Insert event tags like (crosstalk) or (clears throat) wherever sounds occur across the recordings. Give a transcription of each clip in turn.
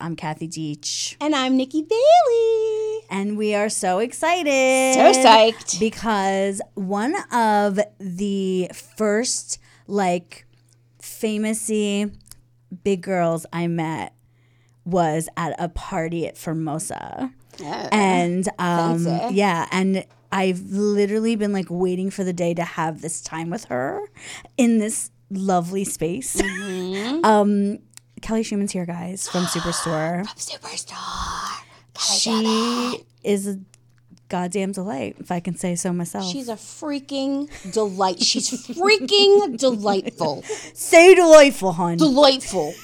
I'm Kathy Deitch. And I'm Nikki Bailey. And we are so excited. So psyched. Because one of the first, like, famousy big girls I met was at a party at Formosa. And um, Fancy. yeah, and I've literally been like waiting for the day to have this time with her in this lovely space. Mm-hmm. um, Kelly Schumann's here, guys, from (gasps) Superstore. Superstar. she is a goddamn delight, if I can say so myself. She's a freaking delight. She's freaking (laughs) delightful. so delightful, hon. Delightful.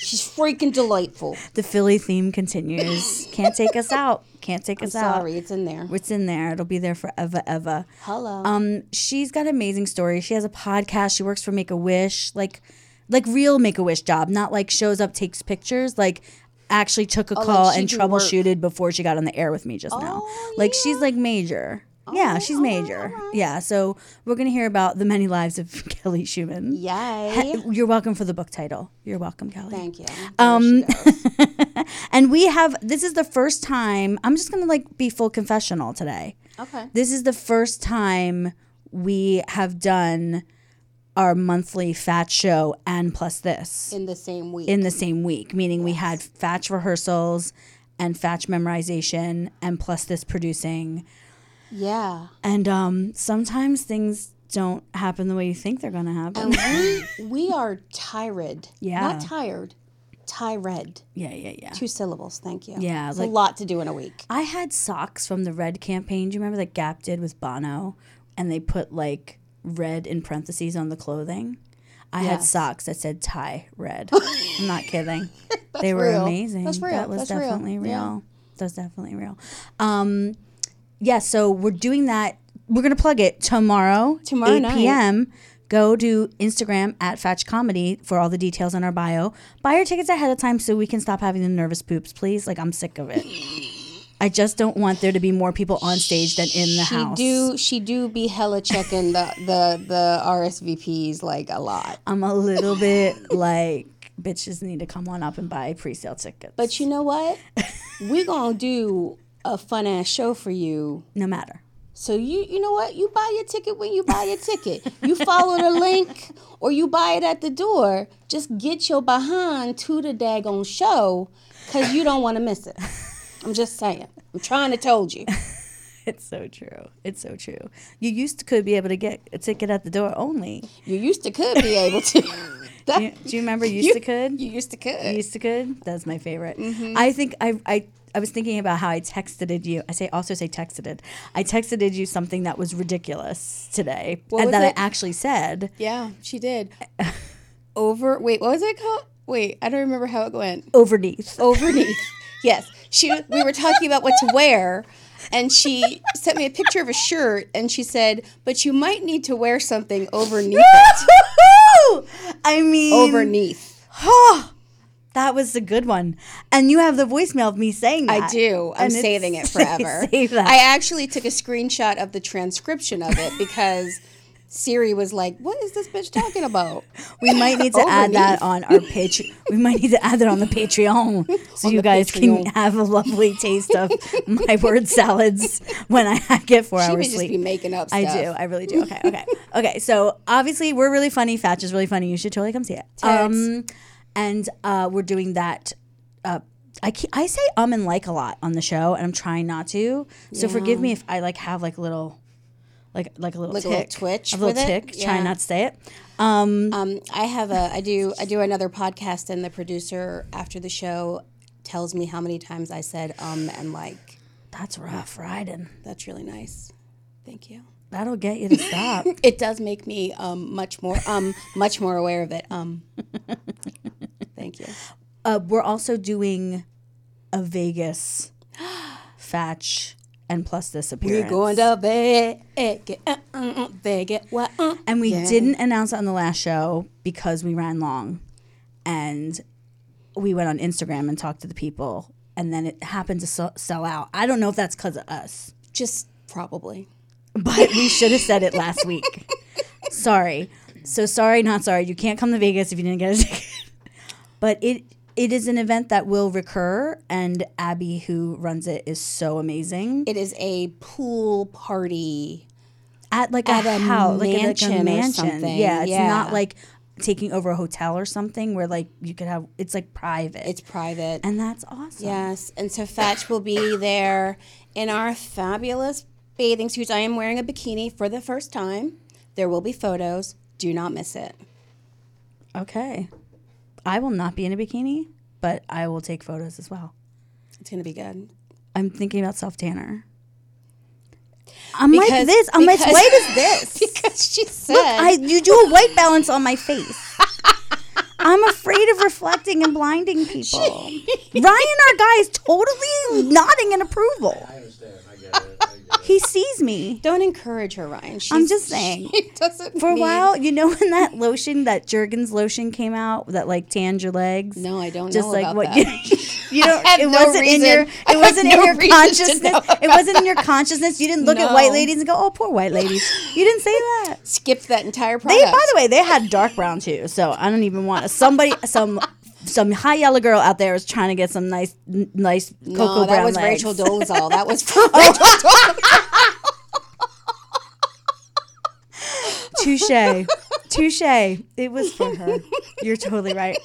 She's freaking delightful. the Philly theme continues. Can't take us out. Can't take us out. Sorry, it's in there. It's in there. It'll be there forever, ever. Hello. Um, she's got amazing stories. She has a podcast. She works for Make a Wish, like, like real Make a Wish job, not like shows up, takes pictures. Like, actually took a like call she and do work. troubleshooted before she got on the air with me just now. Oh, Like, she's like major. Yeah, she's major. Yeah, so we're gonna hear about the many lives of (laughs) Kelly Schumann. Yay. You're welcome for the book title. You're welcome, Kelly. Thank you. Um, There she goes. (laughs) And we have this is the first time. I'm just gonna like be full confessional today. okay. This is the first time we have done our monthly fat show and plus this In the same week. in the same week, meaning we had fatch rehearsals and fatch memorization and plus this producing. Yeah. And um, sometimes things don't happen the way you think they're gonna happen. And we (laughs) we are tired. Yeah. Not tired. Tired. yeah, yeah, yeah. Two syllables. Thank you. Yeah, It's like- a lot to do in a week. I had socks from the red campaign. Do you remember that Gap did with Bono? And they put like red in parentheses on the clothing. I had socks that said tie red. (laughs) I'm not kidding. they were real. amazing. That's real. That was That's real. definitely real. Yeah. That's definitely real. Um, yeah, so we're doing that. We're gonna plug it tomorrow, Tomorrow 8 night. p.m. Go to Instagram at Fatch Comedy for all the details in our bio. Buy your tickets ahead of time so we can stop having the nervous poops, please. Like I'm sick of it. I just don't want there to be more people on stage than in the She house. do she do be hella checking the the the RSVPs like a lot. I'm a little bit like bitches need to come on up and buy pre-sale tickets. But you know what? (laughs) We're gonna do a fun ass show for you. no matter. So you you know what? You buy your ticket when you buy your ticket. You follow the link or you buy it at the door. Just get your behind to the daggone show because you don't want to miss it. I'm just saying. I'm trying to told you. It's so true. It's so true. You used to could be able to get a ticket at the door only. You used to could be able to. (laughs) Do you, do you remember (laughs) used to could? you used to could. You used to could. That's my favorite. Mm-hmm. I think I I I was thinking about how I texted you. I say also say texted. I texted you something that was ridiculous today, What and that it? I actually said Yeah, she did. (laughs) Over. Wait, what was it called? Wait, I don't remember how it went. overneath. Overneath. yes, she. We were talking about what to wear, and she sent me a picture of a shirt, and she said, "But you might need to wear something overneath it. (laughs) I mean, Overneath." that was a good one. And you have the voicemail of me saying that. I do. I'm saving it (laughs) forever. I actually took a screenshot of the transcription of it because Siri was like, "What is this bitch talking about?" (laughs) We might need to (laughs) add that on our pitch. We might need to add that on the Patreon, (laughs) so you the guys can have a lovely taste of my word salads when I get four She would hours just sleep. be making up I do. I really do. Okay. Okay. okay. So obviously we're really funny. Fatch is really funny. You should totally come see it. Um, and uh, we're doing that. Uh, I ke- I say um and like a lot on the show, and I'm trying not to. So forgive me if I like have like little, like like a little Like a little twitch a little tick. Yeah. not to say it. Um, Um, I have a I do I do another podcast and the producer after the show tells me how many times I said um and like. that's rough riding. That's really nice. Thank you. That'll get you to stop. (laughs) It does make me um much more um much more aware of it. Um Thank you. uh, we're also doing a Vegas (gasps) Fatch and plus this appearance. We're going to Vegas. Uh, uh, uh, Vegas. What? Uh. And we Yeah. didn't announce it on the last show because we ran long. And we went on Instagram and talked to the people. And then it happened to sell, sell out. I don't know if that's because of us, Just probably. but we (laughs) should have said it last week. sorry. So sorry, not sorry. You can't come to Vegas if you didn't get a ticket. But it it is an event that will recur, and Abby, who runs it, is so amazing. It is a pool party. at like At a, a house, like a, like a mansion or something. Yeah, it's Yeah. not like taking over a hotel or something where like you could have. It's like private, It's private. and that's awesome. Yes, and so Fatch will be (coughs) there in our fabulous bathing suits. I am wearing a bikini for the first time. There will be photos. Do not miss it. Okay, I will not be in a bikini, but I will take photos as well. It's going to be good. I'm thinking about self tanner. I'm like this. I'm as white as this. (laughs) Because she said Look, I you do a white balance on my face. I'm afraid of reflecting and blinding (laughs) people. Ryan, our guy, is totally nodding in approval. He sees me. don't encourage her, Ryan. She's, I'm just (laughs) saying. She doesn't For a need- while, you know when that lotion, that Jergens lotion came out that like tanned your legs? No, I don't Just know like what that. you, (laughs) you don't it no wasn't in your it wasn't in your consciousness. It wasn't in your consciousness. You didn't look at white ladies and go, "Oh, poor white ladies." You didn't say that. Skipped that entire They, by the way, they had dark brown too. So I don't even want somebody, some, some high yellow girl out there is trying to get some nice, n- nice cocoa no, that brown was legs. Rachel Dolezal. That was (laughs) for oh. Rachel Dolezal. Touche, touche. It was for her. You're totally right,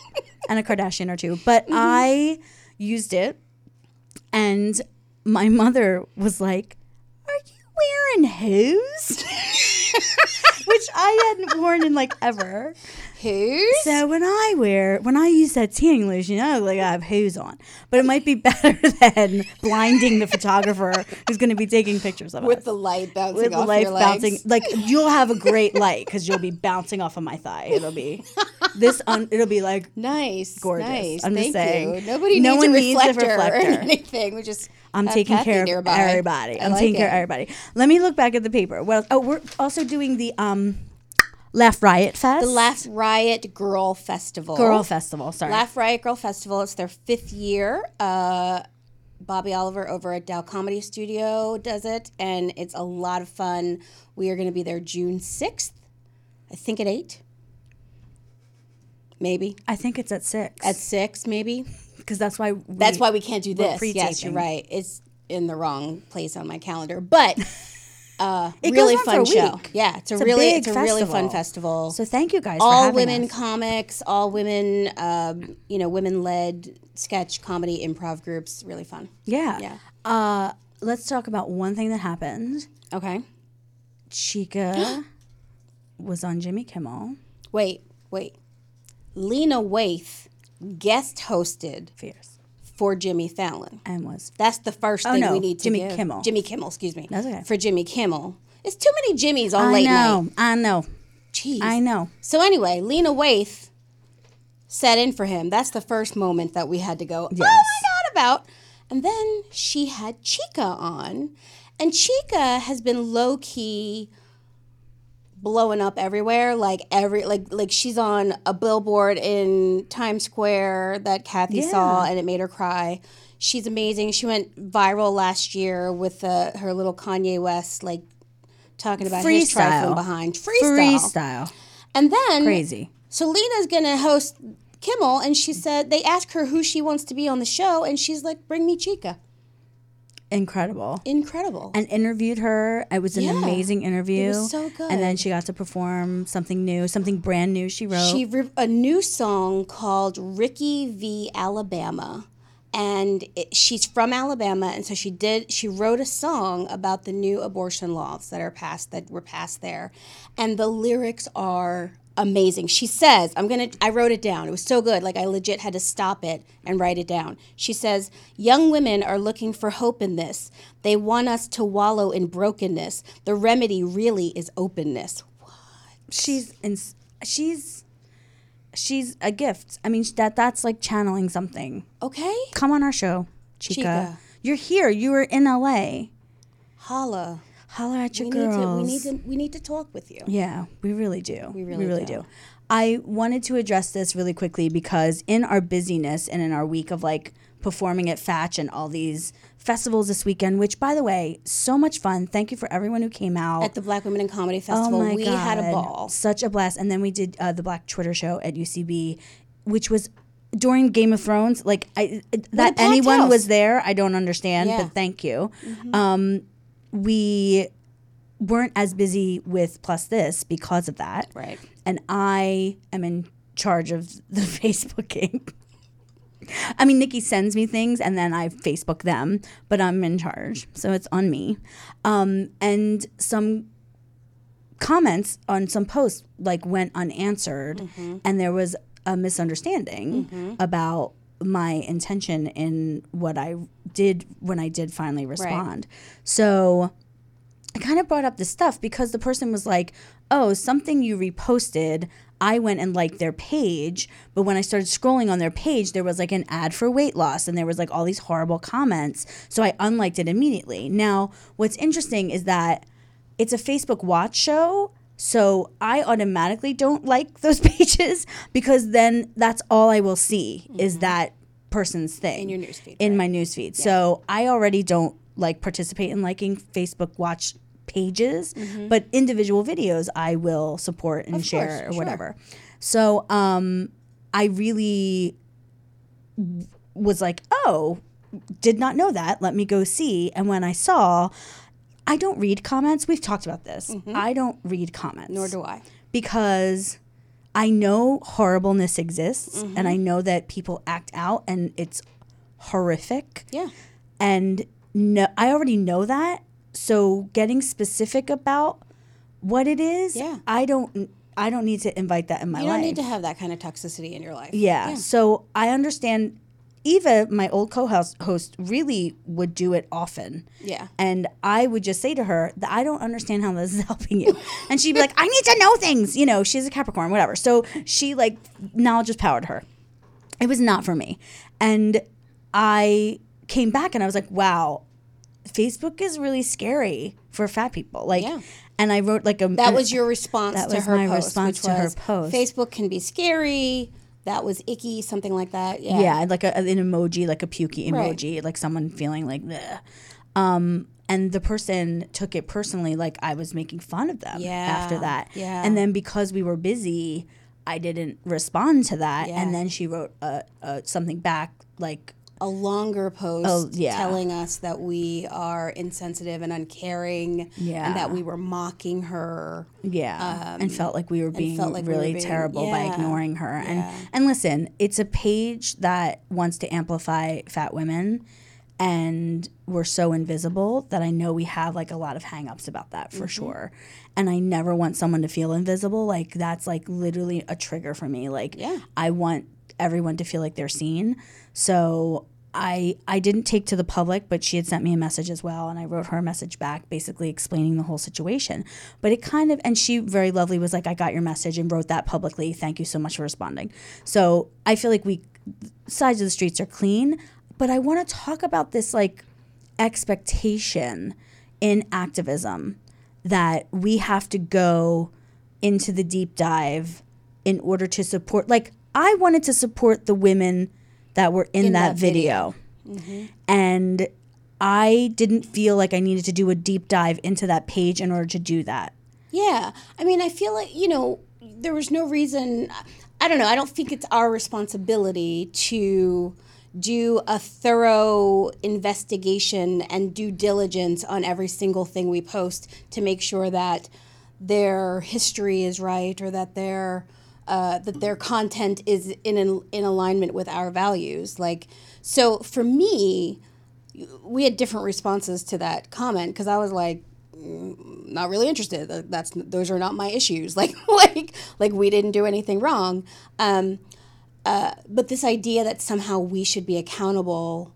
and a Kardashian or two. But mm-hmm. I used it, and my mother was like, "Are you wearing hose?" (laughs) Which I hadn't worn in like ever. Who's? So when I wear, when I use that tanning lotion, I look like I have hose on. But it might be (laughs) better than blinding the photographer who's going to be taking pictures of it. With us. the light bouncing With the light bouncing, like you'll have a great light because you'll be bouncing off of my thigh. It'll be (laughs) this. Un, it'll be like Nice, Gorgeous. Nice. I'm just Thank saying. you. Nobody No needs, one a needs a reflector or (laughs) anything. We just I'm taking Kathy care of everybody. I I'm like taking care of everybody. Let me look back at the paper. Well, oh, we're also doing the um, Laugh Riot Fest. The Laugh Riot Girl Festival. Girl Festival. Sorry. Laugh Riot Girl Festival. It's their fifth year. Uh, Bobbie Oliver over at Tao Comedy Studio does it, and it's a lot of fun. We are going to be there June 6th, I think at 8. Maybe. I think it's at six. At 6, maybe. because that's why. We, That's why we can't do this. Yes, you're right. It's in the wrong place on my calendar. But (laughs) uh, It really fun a show. Yeah, it's a It's really big it's a really fun festival. festival. So thank you guys. for all women us. comics, all women, um, you know, women led sketch comedy improv groups. Really fun. Yeah. Yeah. Uh, let's talk about one thing that happened. Okay. Chika (gasps) was on Jimmy Kimmel. Wait, wait. Lena Waithe guest hosted Fierce. For Jimmy Fallon. And was That's the first oh, thing Oh, no, we need to Jimmy give. Kimmel. Jimmy Kimmel, excuse me. That's okay. For Jimmy Kimmel. It's too many Jimmys on I late know. night. I know. Jeez. I know. So anyway, Lena Waithe set in for him. That's the first moment that we had to go, oh my Yes. God, about. And then she had Chika on. And Chika has been low key blowing up everywhere. Like every like like she's on a billboard in Times Square that Kathy saw and it made her cry. She's amazing. She went viral last year with uh, her little Kanye West like talking about his Freestyle. trifling behind freestyle. Freestyle. And then Crazy. Selena's gonna host Kimmel, and she said they asked her who she wants to be on the show, and she's like, "Bring me Chika." Incredible. Incredible. and interviewed her. It was an Yeah. amazing interview. It was so And then she got to perform something new, something brand new she wrote. she wrote a new song called "Richey v Alabama," and it, she's from Alabama, and so she did. She wrote a song about the new abortion laws that are passed that were passed there, and the lyrics are amazing. She says, "I'm gonna." I wrote it down. It was so good. Like I legit had to stop it and write it down. She says, "Young women are looking for hope in this. They want us to wallow in brokenness. The remedy really is openness." What? She's in, she's she's a gift. I mean that that's like channeling something. Okay, Come on our show, Chika. Chika. You're here. You were in LA. holla. Holler at your We girls. need to. We need to. We need to talk with you. Yeah, we really do. We really do. do. I wanted to address this really quickly because in our busyness and in our week of like performing at Fatch and all these festivals this weekend, which by the way, so much fun. Thank you for everyone who came out. At the Black Women in Comedy oh Festival, my we god, had a ball. Such a blast. And then we did uh, the Black Twitter show at UCB, which was during Game of Thrones, like I that anyone house. was there, I don't understand, Yeah. but thank you. Um, we weren't as busy with plus this because of that, Right. and I am in charge of the (laughs) Facebooking. I mean, Nikki sends me things and then I Facebook them, but I'm in charge, so it's on me. Um, and some comments on some posts like went unanswered, and there was a misunderstanding about my intention in what I did when I did finally respond. So I kind of brought up this stuff because the person was like, "Oh, something you reposted." I went and liked their page, but when I started scrolling on their page, there was like an ad for weight loss and there was like all these horrible comments. So I unliked it immediately. Now, what's interesting is that it's a Facebook watch show. So I automatically don't like (laughs) those pages because then that's all I will see is that person's thing In your newsfeed, in my newsfeed. So I already don't like participate in liking Facebook watch pages, but individual videos I will support and share course, or sure. whatever. So um, I really was like, oh, did not know that. Let me go see. And when I saw, I don't read comments. We've talked about this. I don't read comments Nor do I. because I know horribleness exists Mm-hmm. and I know that people act out and it's horrific. Yeah. And no, I already know that. So getting specific about what it is, Yeah. I don't I don't need to invite that in my life. You don't need to have that kind of toxicity in your life. yeah. So I understand Eva, my old co-host host, really would do it often. Yeah. And I would just say to her that I don't understand how this is (laughs) helping you. And she'd be like, I need to know things. You know, she's a Capricorn, whatever. So she like knowledge just powered her. It was not for me. And I came back and I was like, wow, Facebook is really scary for fat people. Like, Yeah. and I wrote like a That was your response That to was my post, response to her post. Facebook can be scary. That was icky, something like that. Yeah. yeah, like a, an emoji, like a pukey Right. emoji, like someone feeling like, Bleh. um, and the person took it personally, like I was making fun of them Yeah, after that. yeah. and then because we were busy, I didn't respond to that, Yeah. and then she wrote uh, uh, something back like, A longer post Oh, yeah. telling us that we are insensitive and uncaring. Yeah. And that we were mocking her. yeah, and felt like we were being Um, like we really being- terrible by ignoring her. yeah. And and listen, it's a page that wants to amplify fat women. And we're so invisible that I know we have like a lot of hangups about that Mm-hmm. for sure. And I never want someone to feel invisible. Like that's like literally a trigger for me. Like Yeah. I want everyone to feel like they're seen. So I I didn't take to the public, but she had sent me a message as well, and I wrote her a message back, basically explaining the whole situation. But it kind of and she very lovely was like, "I got your message and wrote that publicly. Thank you so much for responding." So I feel like we sides of the streets are clean, but I want to talk about this like expectation in activism that we have to go into the deep dive in order to support like I wanted to support the women that were in, In that, that video. Mm-hmm. And I didn't feel like I needed to do a deep dive into that page in order to do that. Yeah. I mean, I feel like, you know, there was no reason. I don't know. I don't think it's our responsibility to do a thorough investigation and due diligence on every single thing we post to make sure that their history is right or that their uh, that their content is in in alignment with our values. Like, so for me, we had different responses to that comment because I was like, "Mm, not really interested. Th- That's those are not my issues. (laughs) Like like like we didn't do anything wrong. Um, uh, but this idea that somehow we should be accountable,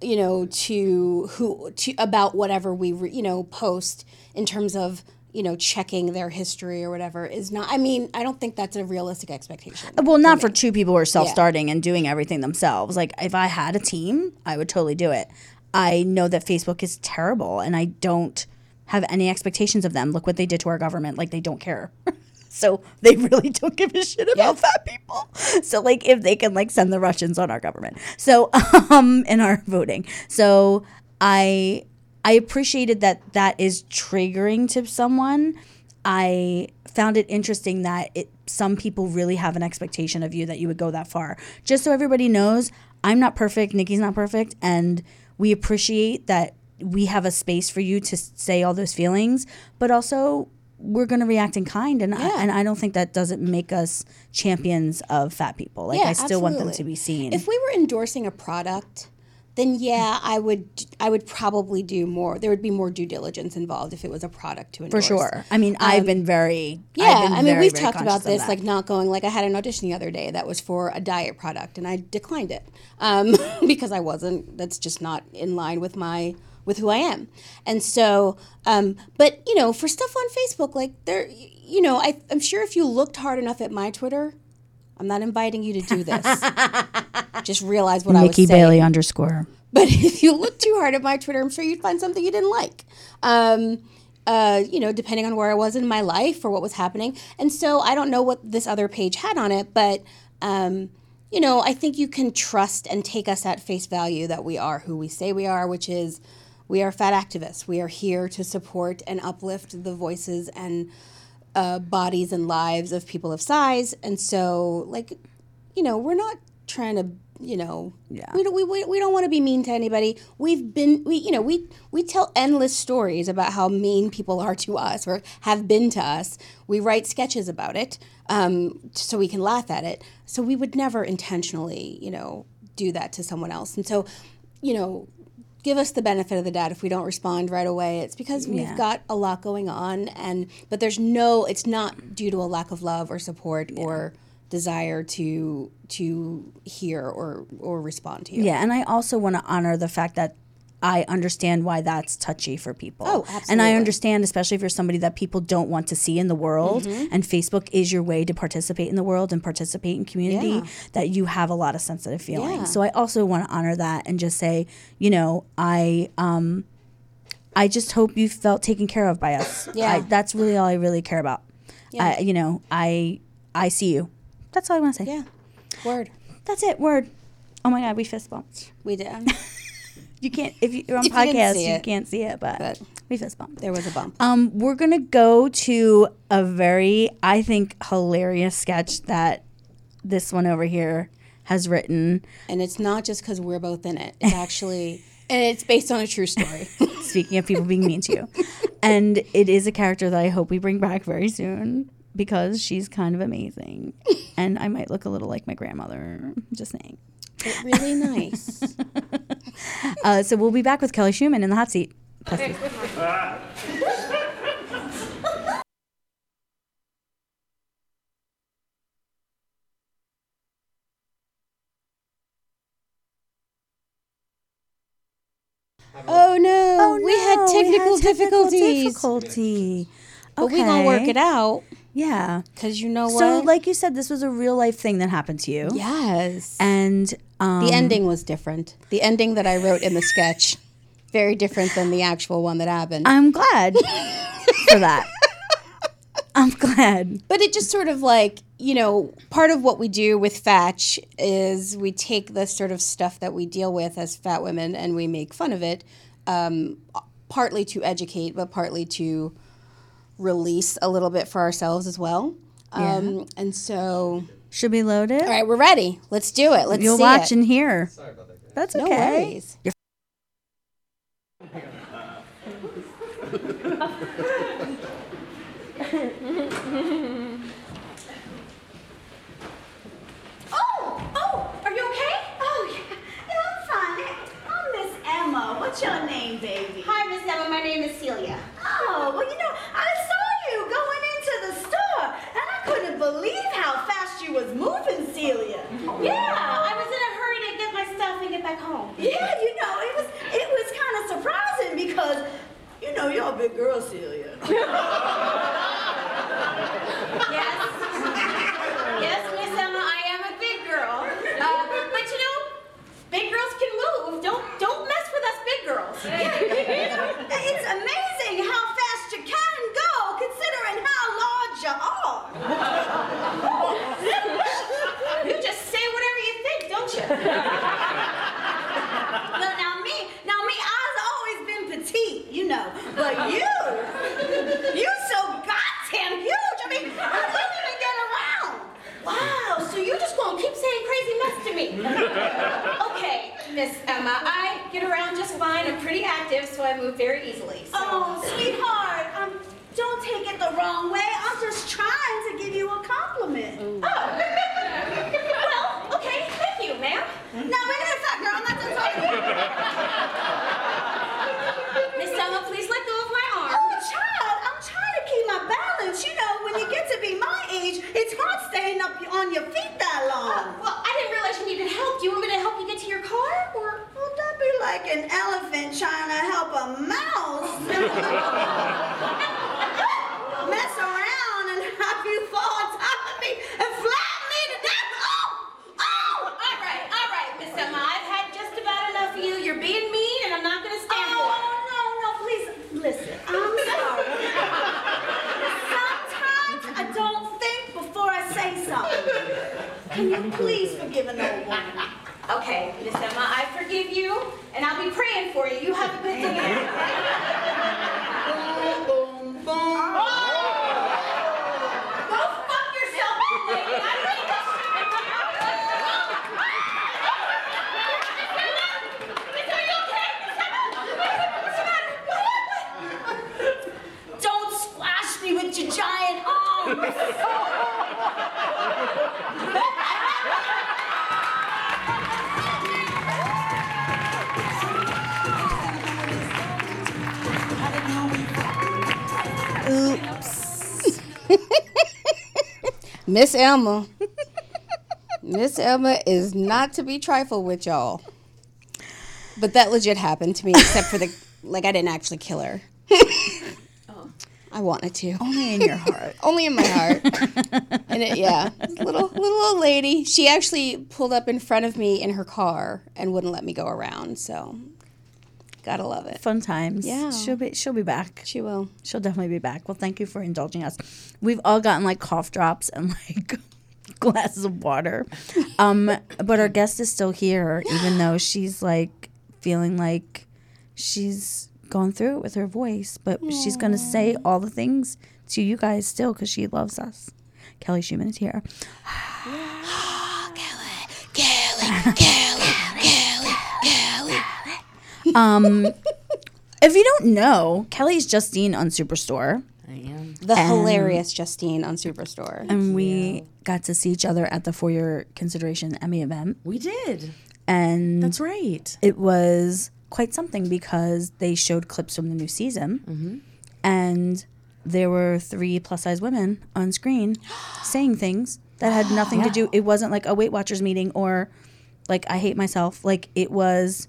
you know, to who to about whatever we re, you know post in terms of you know checking their history or whatever is not. I mean, I don't think that's a realistic expectation. Well, not for two people who are self starting and doing everything themselves. Like, if I had a team, I would totally do it. I know that Facebook is terrible and I don't have any expectations of them. Look what they did to our government. Like, they don't care. (laughs) so they really don't give a shit about fat people. (laughs) So, like, if they can, like, send the Russians on our government. So, (laughs) um, in our voting. So, I. I appreciated that that is triggering to someone. I found it interesting that it some people really have an expectation of you that you would go that far. Just so everybody knows, I'm not perfect, Nikki's not perfect, and we appreciate that we have a space for you to say all those feelings, but also we're going to react in kind and I, and I don't think that doesn't make us champions of fat people. Like Yeah, I still want them to be seen. If we were endorsing a product, then yeah, I would I would probably do more. There would be more due diligence involved if it was a product to enjoy. for sure. I mean, I've been very Um, Yeah, been I mean, very, we've very talked about this, like not going. Like I had an audition the other day that was for a diet product, and I declined it um, (laughs) because I wasn't. That's just not in line with my with who I am. And so, um, but you know, for stuff on Facebook, like there, you know, I, I'm sure if you looked hard enough at my Twitter, I'm not inviting you to do this. (laughs) just realize what I was Nikki saying. Bailey underscore. But (laughs) if you look too hard at my Twitter, I'm sure you'd find something you didn't like. Um, uh, you know, depending on where I was in my life or what was happening. And so I don't know what this other page had on it, but um, you know, I think you can trust and take us at face value that we are who we say we are, which is we are fat activists. We are here to support and uplift the voices and uh, bodies and lives of people of size. And so, like, you know, we're not trying to, you know, Yeah. we don't we, we, we don't want to be mean to anybody. We've been we you know we we tell endless stories about how mean people are to us or have been to us. We write sketches about it um, so we can laugh at it. So we would never intentionally, you know, do that to someone else. And so, you know, give us the benefit of the doubt if we don't respond right away. It's because we've Yeah. got a lot going on, and but there's no. It's not due to a lack of love or support or desire to to hear or or respond to you. Yeah, and I also want to honor the fact that I understand why that's touchy for people. Oh, And I understand, especially if you're somebody that people don't want to see in the world, Mm-hmm. and Facebook is your way to participate in the world and participate in community, Yeah. that you have a lot of sensitive feelings. Yeah. So I also want to honor that and just say, you know, I um, I just hope you felt taken care of by us. (coughs) Yeah. I, that's really all I really care about. Yeah. I, you know, I I see you. That's all I want to say. Yeah. Word. That's it. Word. Oh my God, we fist bumped. We did. (laughs) You can't if you're on If podcast, you it. can't see it, but, But- we fist bumped. there was a bump. Um, we're gonna go to a very, I think, hilarious sketch that this one over here has written. And it's not just because we're both in it. It's (laughs) actually, and it's based on a true story. (laughs) Speaking of people being mean to you, (laughs) and it is a character that I hope we bring back very soon because she's kind of amazing, and I might look a little like my grandmother. Just saying. But really nice. (laughs) Uh, so we'll be back with Kelly Schumann in the hot seat. Pussy. (laughs) Oh no, we had no, technical technical difficulties. difficulty. But we gonna work it out Yeah. because you know what? So, like you said, this was a real life thing that happened to you. yes, And um, the ending was different. The ending that I wrote in the sketch, very different than the actual one that happened. I'm glad (laughs) for that. I'm glad. But it just sort of like, you know, part of what we do with Fatch is we take the sort of stuff that we deal with as fat women and we make fun of it, um, partly to educate, but partly to release a little bit for ourselves as well. Um, and so, Should we load it? all right, we're ready. Let's do it. Let's You'll see watch it. and hear. Sorry about that, guys. That's no okay. worries. (laughs) Oh, oh, are you okay? Oh, yeah, yeah, I'm fine. I'm Miss Emma. What's your name, baby? Hi, Miss Emma. My name is Celia. Oh, well, you know, I saw you going into the store, and I couldn't believe how fast you was moving, Celia. Yeah, I was in a hurry to get my stuff and get back home. Yeah, you know, it was it was kind of surprising because, you know, you're a big girl, Celia. (laughs) Yes. yes, Miss Emma, I am a big girl. Uh, but you know, big girls can move. Don't don't mess big girls. (laughs) You know, it's amazing how fast you can go, considering how large you are. You just say whatever you think, don't you? Well, now me, now me, I've always been petite, you know, but you, Oops. (laughs) Miss Elma. Miss Elma is not to be trifled with, y'all. But that legit happened to me, except for the like I didn't actually kill her. Oh. I wanted to. Only in your heart. (laughs) Only in my heart. and it, yeah, little little old lady. She actually pulled up in front of me in her car and wouldn't let me go around. So, gotta love it. Fun times. Yeah. She'll be she'll be back. She will. She'll definitely be back. Well, thank you for indulging us. We've all gotten like cough drops and like (laughs) glasses of water. (laughs) Um, but our guest is still here, even though (gasps) she's like feeling like she's gone through it with her voice. But she's gonna say all the things to you guys still because she loves us. Kelly Schumann is here. (gasps) Um, if you don't know, Kelly's Justine on Superstore. I am. The hilarious Justine on Superstore. and we got to see each other at the For Your Consideration Emmy event, We did. and That's right. it was quite something because they showed clips from the new season, and there were three plus size women on screen (gasps) saying things that had nothing to (gasps) do. It wasn't like a Weight Watchers meeting or like I hate myself. Like it was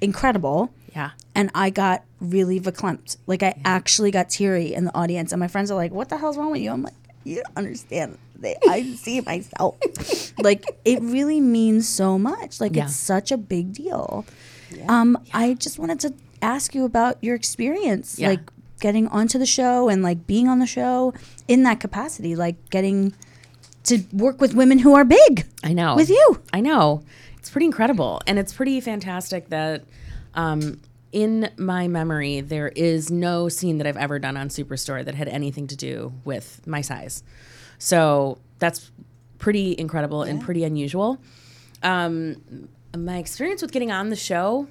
incredible. Yeah. And I got really verklempt. Like I actually got teary in the audience, and my friends are like, "What the hell's wrong with you?" I'm like, "You don't understand. They, I see myself. (laughs) like it really means so much. Like Yeah. it's such a big deal." Um, I just wanted to ask you about your experience, Yeah. like getting onto the show and like being on the show in that capacity, like getting to work with women who are big. I know. With you. I know. It's pretty incredible. And it's pretty fantastic that um, in my memory, there is no scene that I've ever done on Superstore that had anything to do with my size. So that's pretty incredible and pretty unusual. Um, my experience with getting on the show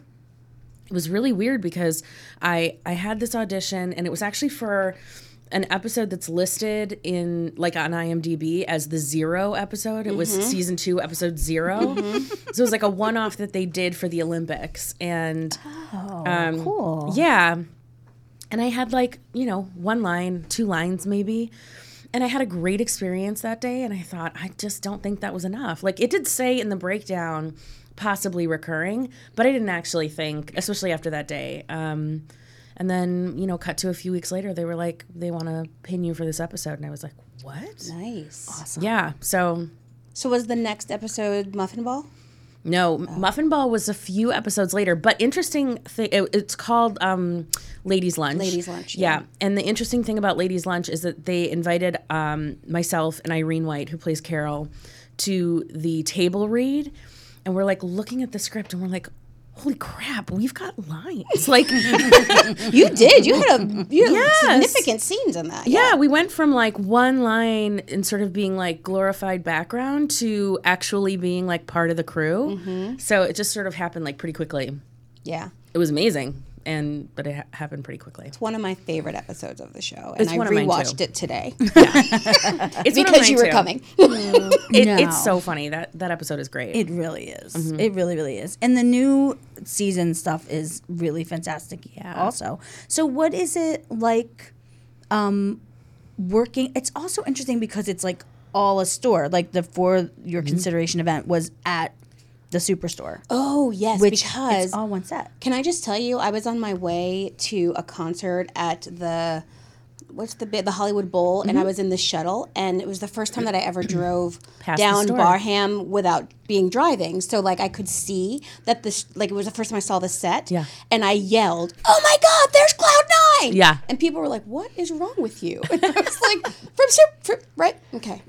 was really weird because I I had this audition and it was actually for an episode that's listed in like on IMDb as the zero episode. It was season two, episode 0 So it was like a one off that they did for the Olympics. And um, cool. Yeah. And I had like, you know, one line, two lines maybe. And I had a great experience that day. And I thought, I just don't think that was enough. Like it did say in the breakdown, possibly recurring, but I didn't actually think, especially after that day. Um, and then, you know, cut to a few weeks later, they were like, they want to pin you for this episode. And I was like, what? Nice. Awesome. Yeah. So, So was the next episode Muffin Ball? no, Muffin Ball was a few episodes later, but interesting thing, it, it's called um, Ladies Lunch. Ladies' Lunch, Yeah. yeah. And the interesting thing about Ladies Lunch is that they invited um, myself and Irene White, who plays Carol, to the table read. And we're like looking at the script and we're like, holy crap, we've got lines. (laughs) Like, You did. You had a you had Yes. significant scenes in that. yeah, we went from like one line and sort of being like glorified background to actually being like part of the crew. Mm-hmm. So it just sort of happened like pretty quickly. Yeah. It was amazing, and but it ha- happened pretty quickly. It's one of my favorite episodes of the show. And It's I one of mine, rewatched too. it today (laughs) (laughs) It's because you were too. coming. (laughs) It, No. It's so funny that that episode is great. It really is. It really, really is. And the new season stuff is really fantastic. Yeah. Also, so what is it like? Um, working. It's also interesting because it's like all a store. Like the for your Mm-hmm. consideration event was at the superstore, Oh yes, which because it's all one set. Can I just tell you, I was on my way to a concert at the what's the bit the Hollywood Bowl, and I Mm-hmm. was in the shuttle, and it was the first time that I ever (clears throat) drove down. Barham without being driving. So like I could see that this like it was the first time I saw the set. Yeah. and I yelled, "Oh my God, there's Nine! Yeah. and people were like, "What is wrong with you?" (laughs) And I was like, "From from right, okay."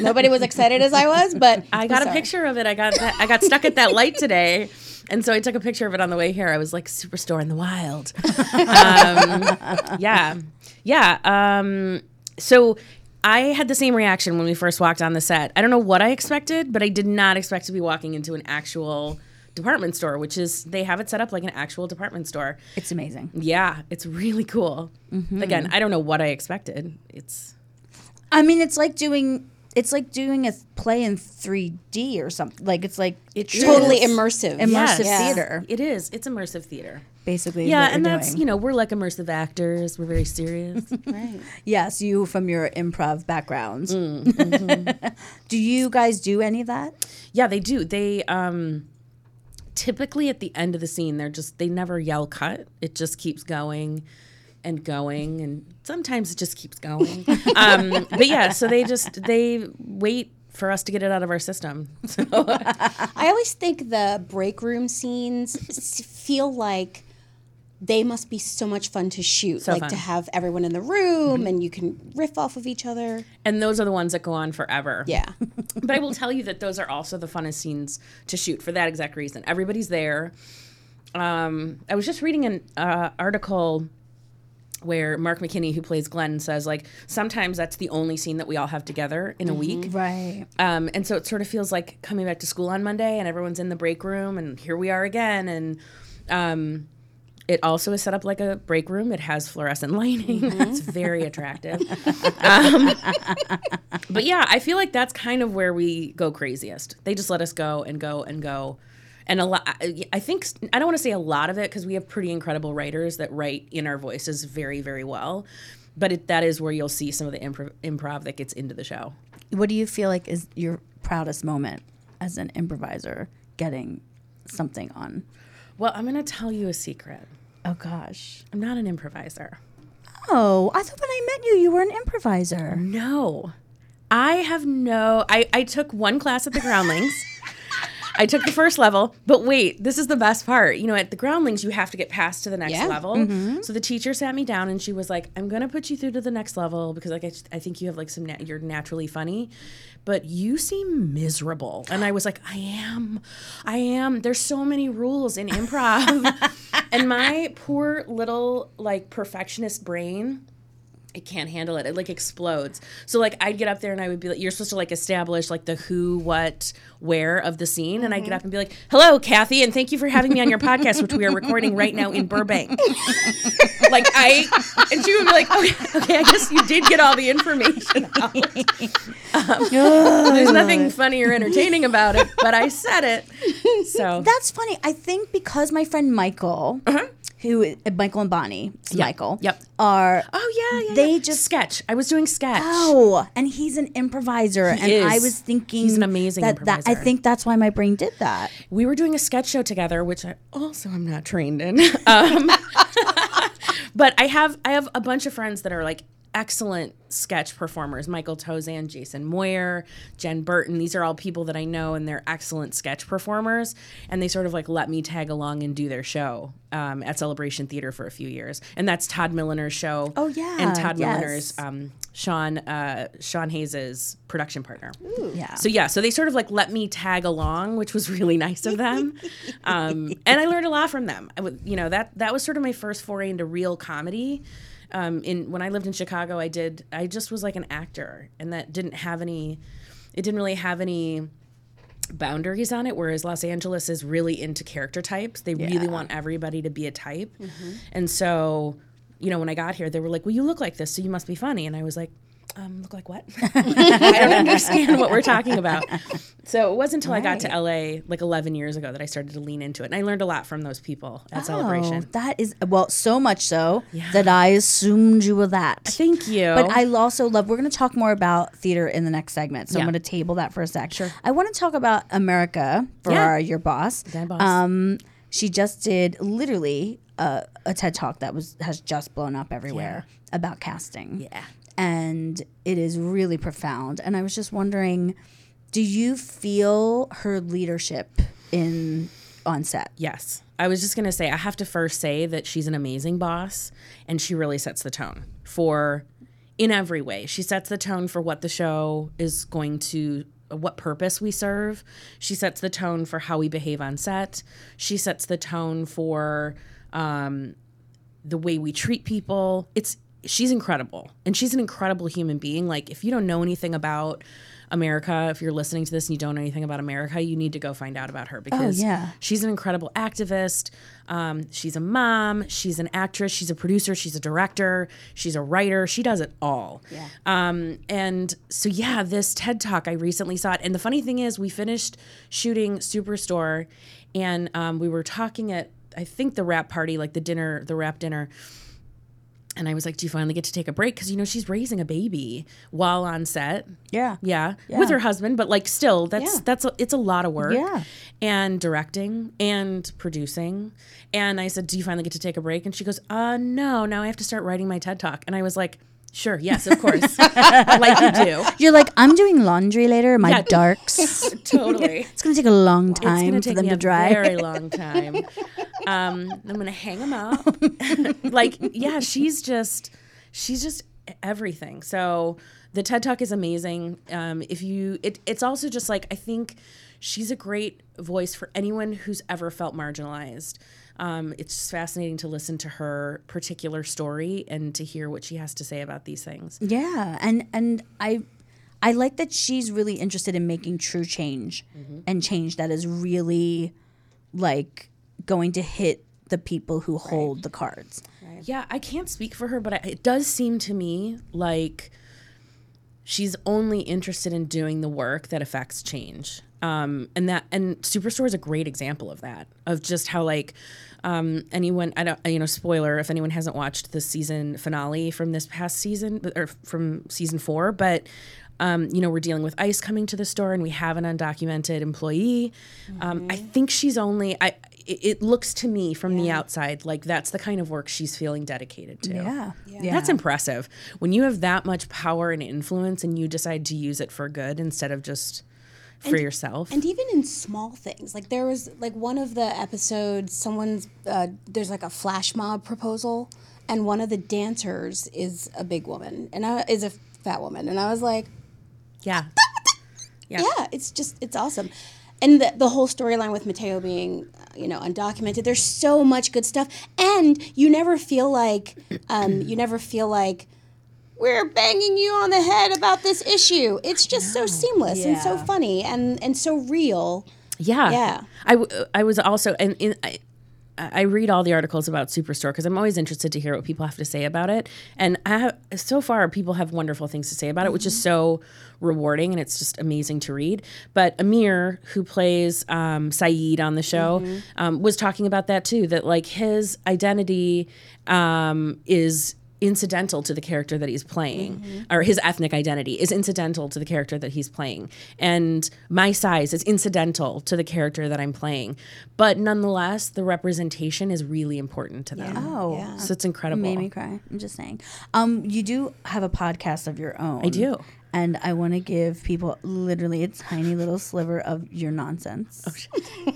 Nobody was excited as I was, but (laughs) I got a picture of it. I got that, I got stuck at that light today. And so I took a picture of it on the way here. I was like, Superstore in the wild. um, yeah. Yeah. Um, so I had the same reaction when we first walked on the set. I don't know what I expected, but I did not expect to be walking into an actual department store, which is, they have it set up like an actual department store. It's amazing. Yeah. It's really cool. Again, I don't know what I expected. It's, I mean, it's like doing it's like doing a play in 3D or something. Like it's like It totally is. immersive. immersive Yes. theater, it is. It's immersive theater. basically. Yeah, and that's doing. you know we're like immersive actors. We're very serious. Right. (laughs) Yes, you from your improv backgrounds. Mm, Mm-hmm. (laughs) do you guys do any of that? yeah, they do. They um typically at the end of the scene, they're just they never yell cut. It just keeps going and going, and sometimes it just keeps going. (laughs) um, but yeah, so they just they wait for us to get it out of our system. (laughs) So I always think the break room scenes feel like they must be so much fun to shoot. So like fun. Mm-hmm. to have everyone in the room and you can riff off of each other. and those are the ones that go on forever. Yeah. (laughs) but I will tell you that those are also the funnest scenes to shoot for that exact reason. Everybody's there. Um, I was just reading an uh, article where Mark McKinney, who plays Glenn, says like sometimes that's the only scene that we all have together in a week. Right. Um, and so it sort of feels like coming back to school on Monday, and everyone's in the break room, and here we are again. And um, it also is set up like a break room. It has fluorescent (laughs) lighting. It's very attractive. um, but yeah, I feel like that's kind of where we go craziest. They just let us go and go and go. And a lot, I think, I don't want to say a lot of it because we have pretty incredible writers that write in our voices very, very well. But it, that is where you'll see some of the improv, improv that gets into the show. What do you feel like is your proudest moment as an improviser getting something on? Well, I'm going to tell you a secret. Oh gosh. I'm not an improviser. Oh, I thought when I met you, you were an improviser. No. I have no I, I took one class at the groundlings. (laughs) I took the first level, but wait, this is the best part. You know, at the groundlings, you have to get passed to the next Yeah. level. Mm-hmm. So the teacher sat me down and she was like, "I'm gonna put you through to the next level because like I, I think you have like some nat- you're naturally funny, but you seem miserable." And I was like, "I am, I am. There's so many rules in improv, (laughs) and my poor little like perfectionist brain." It can't handle it. It like explodes. So like I'd get up there and I would be like, you're supposed to like establish like the who, what, where of the scene, and I'd get up and be like, "Hello, Kathy, and thank you for having me on your podcast, which we are recording right now in Burbank." (laughs) like I, and she would be like, "Okay, okay, I guess you did get all the information out." (laughs) Um, there's nothing funny or entertaining about it, but I said it. So That's funny. I think because my friend Michael, who Michael and Bonnie, it's Michael, Yep. are Oh yeah, yeah. They yeah. just- sketch. I was doing sketch. Oh, and he's an improviser, he and I was thinking He's an amazing that, that I think that's why my brain did that. we were doing a sketch show together, which I also am not trained in. (laughs) Um, (laughs) but I have I have a bunch of friends that are like excellent sketch performers. Michael Tozan, Jason Moyer, Jen Burton. These are all people that I know and they're excellent sketch performers. And they sort of like let me tag along and do their show um, at Celebration Theater for a few years. And that's Todd Milliner's show. Oh, yeah, And Todd yes. Milliner's um, Sean uh, Sean Hayes's production partner. Ooh. Yeah. So yeah, so they sort of like let me tag along, which was really (laughs) nice of them, um, and I learned a lot from them. I would, you know, that that was sort of my first foray into real comedy. Um, in when I lived in Chicago, I did I just was like an actor, and that didn't have any. It didn't really have any boundaries on it whereas los angeles is really into character types. They really want everybody to be a type. And so you know when i got here they were like well you look like this so you must be funny. And i was like um, look like what (laughs) (laughs) i don't understand what we're talking about So it wasn't until I got to LA like 11 years ago that I started to lean into it. And I learned a lot from those people at Celebration. Oh, that is well, so much so that I assumed you were that. Thank you. But I also love. We're going to talk more about theater in the next segment, so I'm going to table that for a sec. Sure. I want to talk about America for Yeah. our, your boss. Dead boss. Um, she just did literally a, a TED talk that was has just blown up everywhere about casting. Yeah. And it is really profound. And I was just wondering, do you feel her leadership in on set? Yes. I was just going to say, I have to first say that she's an amazing boss and she really sets the tone for, in every way. She sets the tone for what the show is going to, what purpose we serve. She sets the tone for how we behave on set. She sets the tone for um, the way we treat people. It's, she's incredible and she's an incredible human being. Like, if you don't know anything about, America, if you're listening to this and you don't know anything about America, you need to go find out about her because yeah. She's an incredible activist. Um, she's a mom. She's an actress. She's a producer. She's a director. She's a writer. She does it all. Yeah. Um, and so, yeah, this TED Talk, I recently saw it. And the funny thing is, we finished shooting Superstore and um, we were talking at, I think, the wrap party, like the dinner, the wrap dinner. And I was like, Do you finally get to take a break? Because, you know, she's raising a baby while on set. Yeah. Yeah, with her husband, but like still, that's Yeah. that's a, it's a lot of work. Yeah. and directing and producing. And I said, "Do you finally get to take a break?" And she goes, "Uh, no. Now I have to start writing my TED talk." And I was like, "Sure, yes, of course, (laughs) like you do, You're like, I'm doing laundry later. My Yeah. darks. (laughs) totally." It's gonna take a long time for them to a dry. very long (laughs) time. um, I'm gonna hang them up. like, yeah, she's just, she's just everything. So the TED Talk is amazing. Um, if you, it, it's also just like I think she's a great voice for anyone who's ever felt marginalized. Um, it's just fascinating to listen to her particular story and to hear what she has to say about these things. Yeah, and and I I like that she's really interested in making true change Mm-hmm. and change that is really like going to hit the people who hold the cards. Yeah, I can't speak for her, but I, it does seem to me like she's only interested in doing the work that affects change. Um, and that and Superstore is a great example of that, of just how like um, anyone I don't you know spoiler if anyone hasn't watched the season finale from this past season or from season four, but um, you know we're dealing with ICE coming to the store and we have an undocumented employee. Um, I think she's only I. It, it looks to me from the outside like that's the kind of work she's feeling dedicated to. Yeah. Yeah. That's impressive. When you have that much power and influence and you decide to use it for good instead of just for yourself. And even in small things, like there was like one of the episodes, someone's uh, there's like a flash mob proposal, and one of the dancers is a big woman and I, is a fat woman, and I was like, yeah. (laughs) Yeah. yeah, it's just it's awesome. And the, the whole storyline with Mateo being, uh, you know, undocumented. There's so much good stuff, and you never feel like, um, you never feel like we're banging you on the head about this issue. It's just so seamless and so funny and and so real. Yeah. Yeah. I, w- I was also, and in, I, I read all the articles about Superstore because I'm always interested to hear what people have to say about it. And I have, so far, people have wonderful things to say about it, which is so rewarding and it's just amazing to read. But Amir, who plays um, Saeed on the show, um, was talking about that too. That like his identity um, is incidental to the character that he's playing or his ethnic identity is incidental to the character that he's playing and my size is incidental to the character that i'm playing but nonetheless the representation is really important to them Oh, yeah. so it's incredible made me cry. I'm just saying. Um, you do have a podcast of your own. I do. And I want to give people literally a tiny little sliver of your nonsense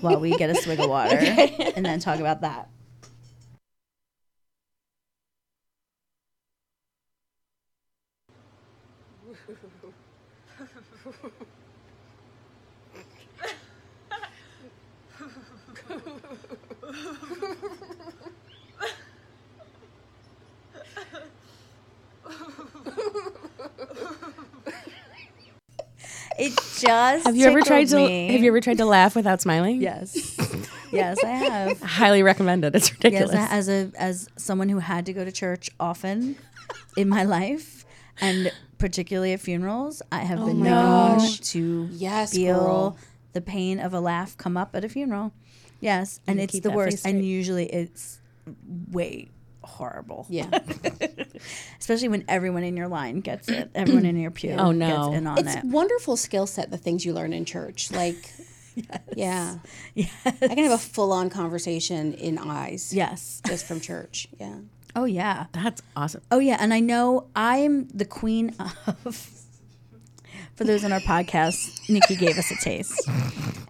while we get a swig of water (laughs) and then talk about that. It just have you ever tried to me. have you ever tried to laugh without smiling Yes, (laughs) yes, I have. highly recommend it it's Yes, ridiculous as a as someone who had to go to church often in my life, and particularly at funerals, I have oh been Oh my known gosh. to Yes, feel girl. the pain of a laugh come up at a funeral. Yes, and it's the worst. And straight. usually it's way horrible. Yeah. (laughs) especially when everyone in your line gets it. (clears throat) Everyone in your pew Oh, no. gets in on it's it. wonderful skill set the things you learn in church (laughs) like yeah Yeah. i can have a full-on conversation in eyes Yes. just from church yeah Oh yeah. That's awesome. Oh yeah, and I know I'm the queen (laughs) of. For those on our podcast, Nikki gave us a taste.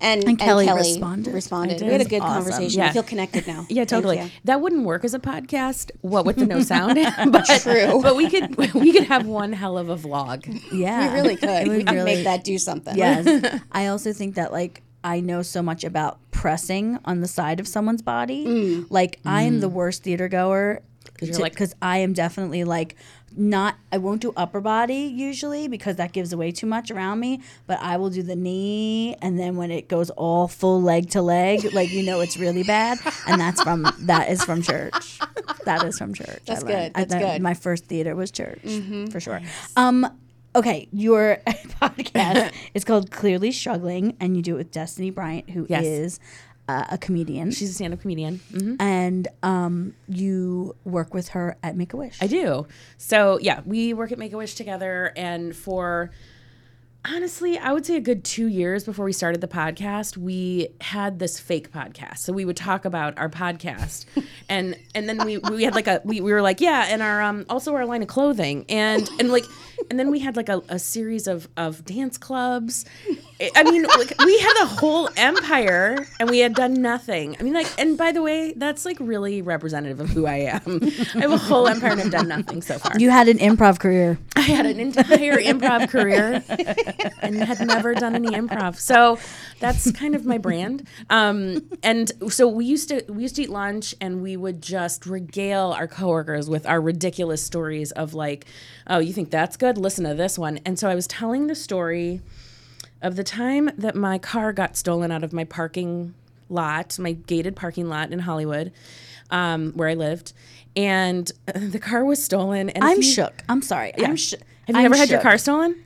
and, And Kelly Kelly responded. responded I we had a good Awesome. conversation Yeah. i feel connected now (laughs) Yeah, totally. That wouldn't work as a podcast. What with the no sound? (laughs) (laughs) but, True. But we could we could have one hell of a vlog. Yeah, we really could we could really- make that do something Yes. I also think that like I know so much about pressing on the side of someone's body. Mm. Like I am mm. the worst theater goer you're like- because I am definitely like not I won't do upper body usually because that gives away too much around me, but I will do the knee and then when it goes all full leg to leg, like you know it's really bad and that's from that is from church. That is from church. That's learned. good. I- That's that- good. My first theater was church for sure. Um okay, your (laughs) podcast (laughs) is called Clearly Struggling, and you do it with Destiny Bryant, who is Yes. Uh, a comedian. She's a stand-up comedian. hmm and um, you work with her at Make a Wish. I do. So yeah, we work at Make a Wish together, and for honestly, I would say a good two years before we started the podcast, we had this fake podcast. So we would talk about our podcast, (laughs) and and then we we had like a we, we were like yeah, and our um also our line of clothing, and and like and then we had like a, a series of of dance clubs. I- mean, like we had a whole empire, and we had done nothing. I mean, like, and by the way, that's like really representative of who I am. I have a whole empire, and I've done nothing so far. You had an improv career. I had an entire improv career and had never done any improv. So that's kind of my brand. Um, and so we used to we used to eat lunch and we would just regale our coworkers with our ridiculous stories of like, oh, you think that's good? Listen to this one. And so I was telling the story of the time that my car got stolen out of my parking lot, my gated parking lot in Hollywood, um, where I lived. And (laughs) the car was stolen. And I'm you- shook. I'm sorry. I'm shook. have you ever had your car stolen?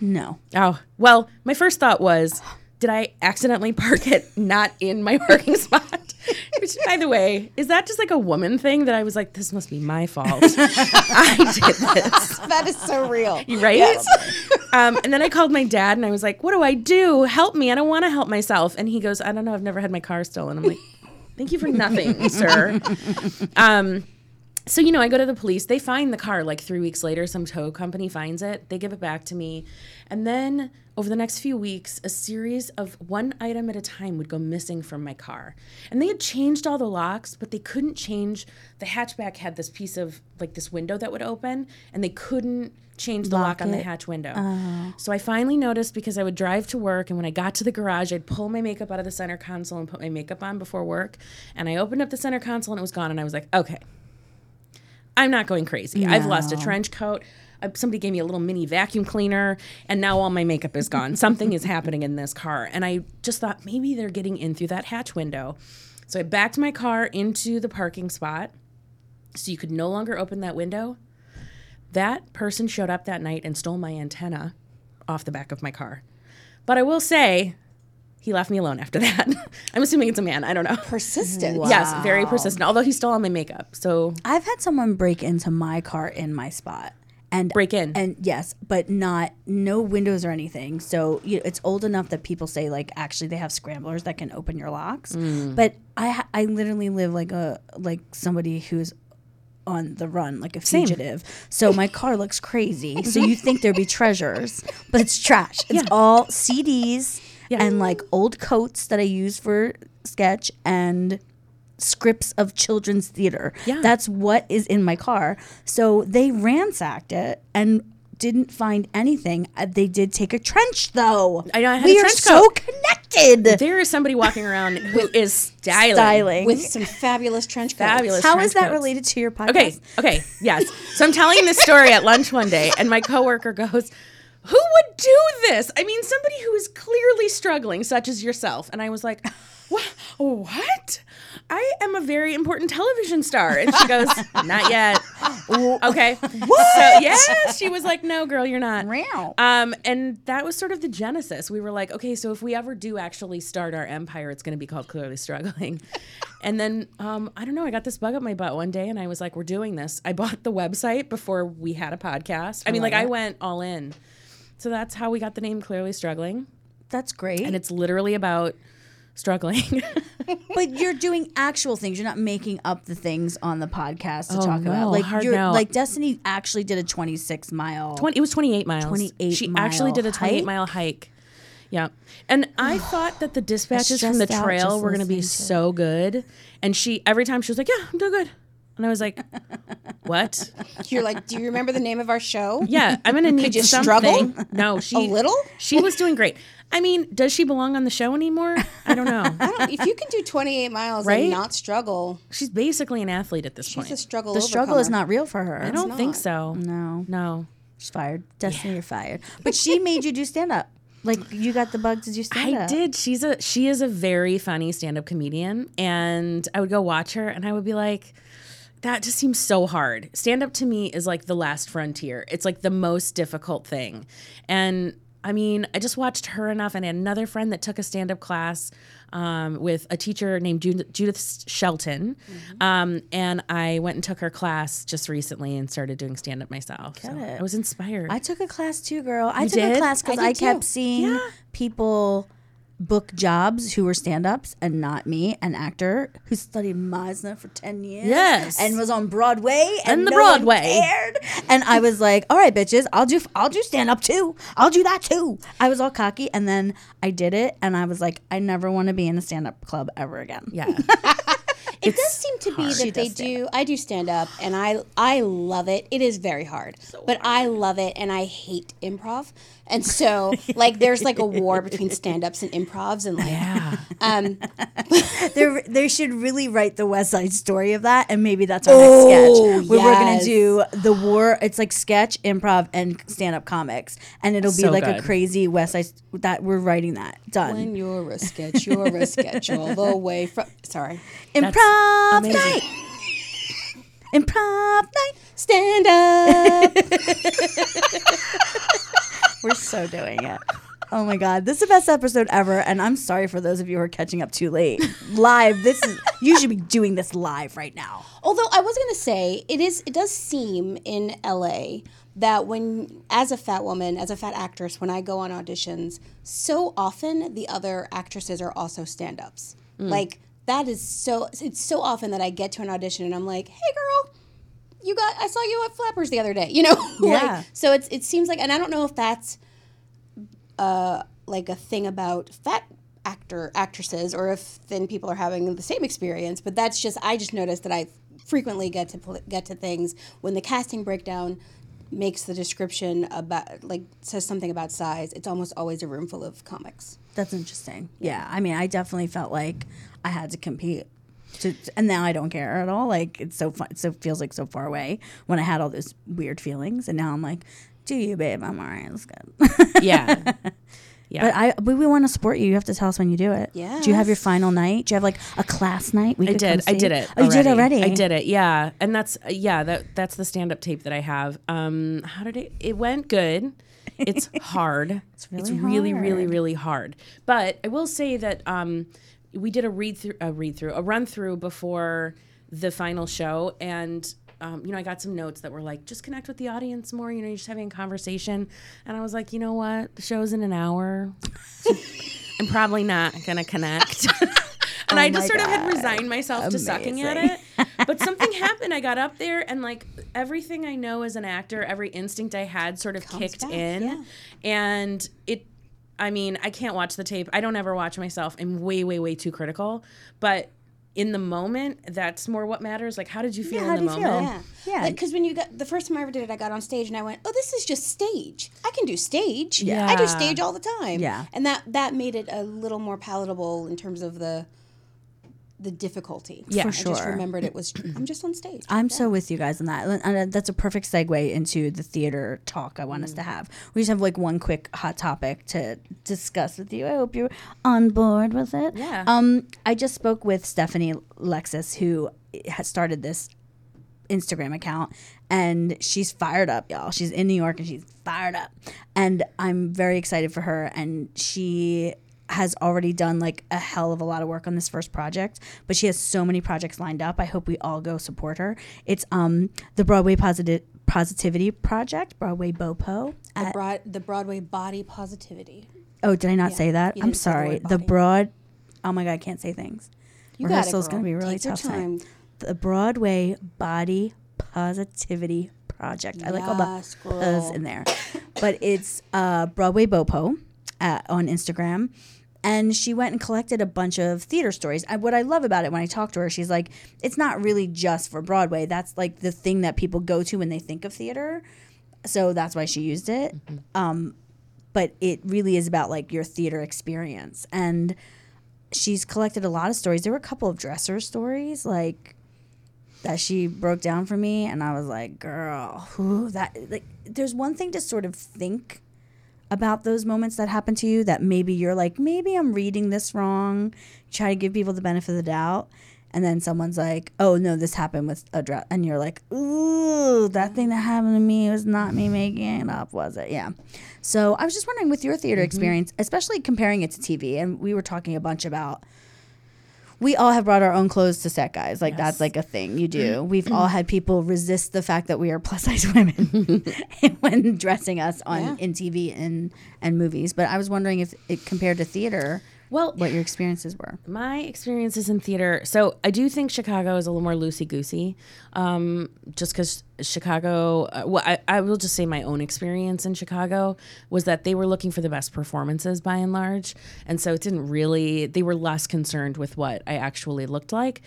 No. Oh, well, my first thought was, did I accidentally park it not in my (laughs) parking spot? (laughs) Which, by the way, is that just like a woman thing that I was like, this must be my fault? (laughs) I did this, (laughs) that is so real You right? Um, and then I called my dad and I was like, what do I do? Help me. I don't want to help myself. And he goes, I don't know. I've never had my car stolen. I'm like, thank you for nothing, sir. Um, so you know, I go to the police. They find the car like three weeks later. Some tow company finds it. They give it back to me, and then over the next few weeks, a series of one item at a time would go missing from my car. And they had changed all the locks, but they couldn't change. The hatchback had this piece of like this window that would open, and they couldn't change the lock, on the hatch window. Uh-huh. So I finally noticed because I would drive to work, and when I got to the garage, I'd pull my makeup out of the center console and put my makeup on before work. And I opened up the center console, and it was gone. And I was like, okay. I'm not going crazy. I've lost a trench coat. Uh, Somebody gave me a little mini vacuum cleaner, and now all my makeup is gone. Something is (laughs) happening in this car. And I just thought maybe they're getting in through that hatch window. So I backed my car into the parking spot so you could no longer open that window. That person showed up that night and stole my antenna off the back of my car. But I will say, he left me alone after (laughs) that. I'm assuming it's a man. I don't know. persistent (laughs) Yes, very persistent. Although he stole all my makeup. So I've had someone break into my car in my spot. And Break in. and yes, but not no windows or anything. So you know, it's old enough that people say like actually they have scramblers that can open your locks. Mm. But I I literally live like a like somebody who's on the run like a fugitive. So my car looks crazy. (laughs) so you think there'd be treasures, but it's trash. It's Yeah. all CDs Yeah. and like old coats that I use for sketch and scripts of children's theater. Yeah. That's what is in my car. So they ransacked it and didn't find anything. Uh, They did take a trench though. I know, I had we are so connected. there is somebody walking around who is styling. Styling. with some fabulous trench coats. Fabulous. How is that coats. related to your podcast? Okay, okay, yes. So I'm telling this story at lunch one day, and my coworker goes, Who would do this? I mean, somebody who is clearly struggling, such as yourself. And I was like, What? What? I am a very important television star. And she goes, (laughs) Not yet. Okay. So yeah, she was like, "No, girl, you're not." Meow. Um, and that was sort of the genesis. We were like, okay, so if we ever do actually start our empire, it's going to be called Clearly Struggling. (laughs) and then um, I don't know. I got this bug up my butt one day, and I was like, we're doing this. I bought the website before we had a podcast. I mean, like I went all in. So that's how we got the name Clearly Struggling, That's great. and it's literally about struggling. (laughs) but you're doing actual things. You're not making up the things on the podcast to Oh, talk no, about. Like hard you're no. like Destiny actually did a 26 mile. 20, it was 28 miles. 28 She actually did a 28 hike? mile hike. Yeah. And I (sighs) thought that the dispatches from the trail were going to be so good. And she, every time she was like, yeah, I'm doing good. And I was like, what? (laughs) You're like, do you remember the name of our show? Yeah, I'm going to need you something. struggle? No, (laughs) she. A little? She was doing great. I mean, does she belong on the show anymore? I don't know. (laughs) I don't- if you can do 28 miles Right? and not struggle, She's basically an athlete at this she's point. a struggle. the struggle is not real for her. I don't think so. No, No. she's fired. Destiny, you're fired. But she made you do stand up. Like you got the bug to do stand up. I did. She's a she is a very funny stand-up comedian and I would go watch her and I would be like that just seems so hard. Stand up to me is like the last frontier. It's like the most difficult thing. And I mean, I just watched her enough and I had another friend that took a stand up class um, with a teacher named Judith, Judith Shelton. Um, and I went and took her class just recently and started doing stand up myself. So. I was inspired. I took a class too, girl. I You took a class because I I, kept seeing people book jobs who were stand-ups and not me, an actor who studied Meisner for 10 years. Yes. And was on Broadway and, And the no Broadway. cared. And I was like, all right, bitches, I'll do I'll do stand-up too. I'll do that too. I was all cocky and then I did it and I was like, I never want to be in a stand-up club ever again. yeah. (laughs) It does seem to be She that they does stand do. I do stand up, and I I love it. It is very hard, but I love it, and I hate improv. And so, like, there's like a war between stand ups and improvs, and like, Yeah. um, (laughs) They they should really write the West Side Story of that, and maybe that's our next sketch. Where we're gonna do the war. It's like sketch, improv, and stand up comics, and it'll be So like a crazy West Side. That we're writing that done. when you're a sketch, you're a sketch all the way from. Sorry, improv amazing. night. improv night. stand up. (laughs) We're so doing it. Oh my god, this is the best episode ever, and I'm sorry for those of you who are catching up too late. Live, this is you should be doing this live right now. Although I was gonna say it is, it does seem in LA that when, as a fat woman, as a fat actress, when I go on auditions, so often the other actresses are also stand-ups. Mm. Like that is so. It's so often that I get to an audition and I'm like, "Hey, girl, you got? I saw you at Flappers the other day." You know, (laughs) Yeah. like, so it's it seems like, and I don't know if that's uh, like a thing about fat actor actresses or if thin people are having the same experience but that's just i just noticed that i frequently get to pl- get to things when the casting breakdown makes the description about like says something about size it's almost always a room full of comics That's interesting. Yeah, I mean, I definitely felt like I had to compete. To, and now I don't care at all. Like it's so fun. It so feels like so far away when I had all those weird feelings, and now I'm like, "Do you, babe? I'm alright. It's good." (laughs) Yeah. Yeah. (laughs) But I, but we want to support you. You have to tell us when you do it. Yeah. Do you have your final night? Do you have like a class night? We I did. I did it. Oh, you did already. I did it. Yeah, and that's uh, yeah. That that's the stand up tape that I have. Um, how did it? It went good. It's (laughs) hard. it's really really, really, hard. really hard. But I will say that um, we did a read through, a read through, a run through before the final show, and um, you know, I got some notes that were like, just connect with the audience more. You know, you're just having a conversation, and I was like, you know what, the show's in an hour. (laughs) I'm probably not gonna connect. (laughs) and I just Oh sort of had resigned myself to sucking at it. (laughs) But something happened. I got up there and like everything I know as an actor, every instinct I had sort of kicked back, in. yeah. And it I mean, I can't watch the tape. I don't ever watch myself. I'm way, way, way too critical. But in the moment, that's more what matters. Like, how did you feel how in the do you feel? moment? yeah Yeah. because when you got the first time i ever did it i got on stage and i went oh this is just stage i can do stage i do stage all the time Yeah. and that that made it a little more palatable in terms of the the difficulty Yeah. For i just sure. remembered it was (clears throat) i'm just on stage I'm so with you guys on that. And uh, that's a perfect segue into the theater talk I want us to Mm. have. We just have like one quick hot topic to discuss with you. I hope you're on board with it. Yeah. Um, I just spoke with Stephanie Lexus, who has started this Instagram account, and she's fired up, y'all. She's in New York and she's fired up, and I'm very excited for her. And she has already done like a hell of a lot of work on this first project, but she has so many projects lined up. I hope we all go support her. It's um the Broadway Positive Positivity Project, Broadway BOPO. The, broad, the Broadway body positivity. oh, did I not say that? I'm didn't the sorry. The, broad. Oh my god, I can't say things. You Rehearsal's girl. gonna be really Take tough. time. The Broadway Body Positivity Project. I like all the girl. in there, but it's uh, Broadway Bopo at, on Instagram. And she went and collected a bunch of theater stories. And what I love about it when I talk to her, she's like, it's not really just for Broadway. That's like the thing that people go to when they think of theater. So that's why she used it. Um, but it really is about like your theater experience. And she's collected a lot of stories. There were a couple of dresser stories, like that she broke down for me, and I was like, "Girl, who that?" Like, there's one thing to sort of think about those moments that happen to you that maybe you're like, maybe I'm reading this wrong. Try to give people the benefit of the doubt. And then someone's like, oh no, this happened with a dress. And you're like, ooh, that thing that happened to me was not me making it up, was it? Yeah. So I was just wondering with your theater mm-hmm. experience, especially comparing it to TV, and we were talking a bunch about we all have brought our own clothes to set, guys. Like that's like a thing you do. Mm-hmm. We've all mm-hmm. had people resist the fact that we are plus size (laughs) women (laughs) when dressing us on in TV and and movies. But I was wondering if it compared to theater, Well, what your experiences were. My experiences in theater. So I do think Chicago is a little more loosey goosey, um, just because Chicago. Uh, well, I, I will just say my own experience in Chicago was that they were looking for the best performances by and large, and so it didn't really. They were less concerned with what I actually looked like,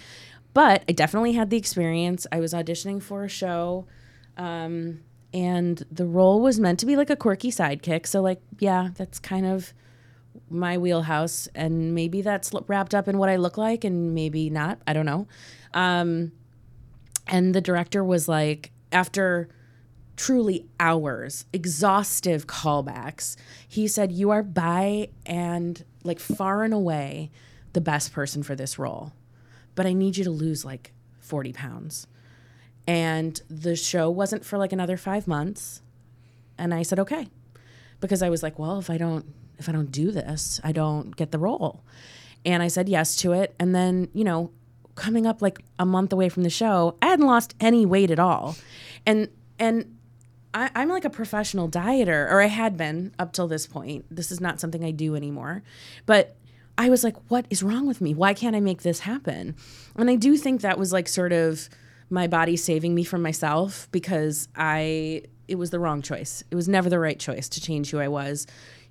but I definitely had the experience. I was auditioning for a show. Um, and the role was meant to be like a quirky sidekick. So, like, yeah, that's kind of my wheelhouse and maybe that's wrapped up in what I look like and maybe not. I don't know. Um, and the director was like, after truly hours, exhaustive callbacks, he said, You are by and like far and away the best person for this role, but I need you to lose like 40 pounds. And the show wasn't for like another five months. And I said, Okay because I was like, well, if I don't if I don't do this, I don't get the role. And I said yes to it. And then, you know, coming up like a month away from the show, I hadn't lost any weight at all. And and I, I'm like a professional dieter, or I had been up till this point. This is not something I do anymore. But I was like, what is wrong with me? Why can't I make this happen? And I do think that was like sort of my body saving me from myself because I it was the wrong choice. It was never the right choice to change who I was.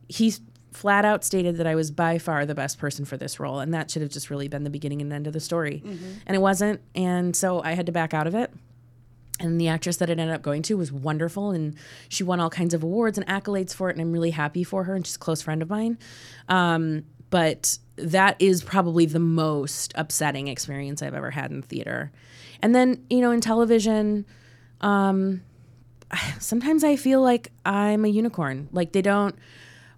He flat out stated that I was by far the best person for this role, and that should have just really been the beginning and end of the story. And it wasn't, and so I had to back out of it. And the actress that it ended up going to was wonderful, and she won all kinds of awards and accolades for it, and I'm really happy for her, and she's a close friend of mine. Um, but that is probably the most upsetting experience I've ever had in theater. And then, you know, in television, um, (sighs) sometimes I feel like I'm a unicorn. Like they don't,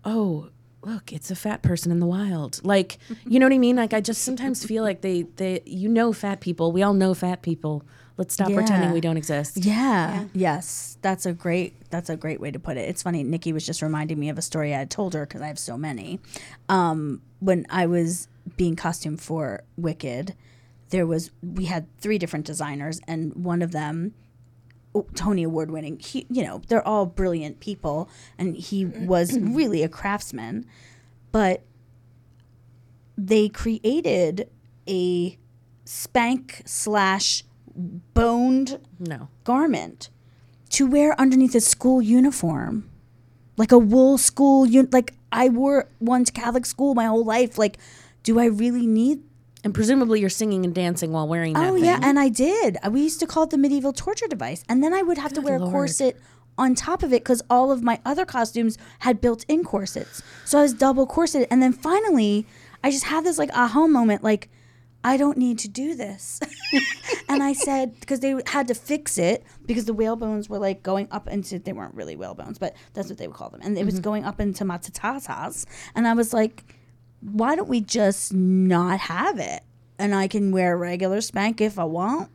oh, look, it's a fat person in the wild. Like, you know what I mean? Like I just sometimes feel like they, they, you know, fat people. We all know fat people. Let's stop pretending we don't exist. Yeah. Yes. That's a great that's a great way to put it. It's funny, Nikki was just reminding me of a story I had told her because I have so many. Um, when I was being costumed for Wicked, there was we had three different designers and one of them Tony Award winning. He, you know, they're all brilliant people, and he was mm-hmm. really a craftsman. But they created a spank slash boned No. garment to wear underneath a school uniform, like a wool school. Un- like I wore one to Catholic school my whole life. Like, do I really need And presumably you're singing and dancing while wearing that Oh thing. yeah, and I did. Uh, We used to call it the medieval torture device, and then I would have to wear a corset on top of it because all of my other costumes had built-in corsets. So I was double corseted, and then finally, I just had this like aha moment, like I don't need to do this. (laughs) and I said because they had to fix it because the whalebones were like going up into they weren't really whalebones, but that's what they would call them, and it was going up into my and I was like why don't we just not have it? And I can wear a regular spank if I want.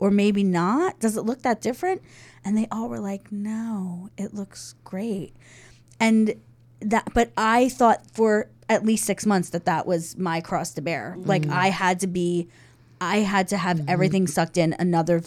or maybe not? Does it look that different? And they all were like, no, it looks great. And that, but I thought for at least six months that that was my cross to bear. Mm. Like I had to be, I had to have mm-hmm. everything sucked in another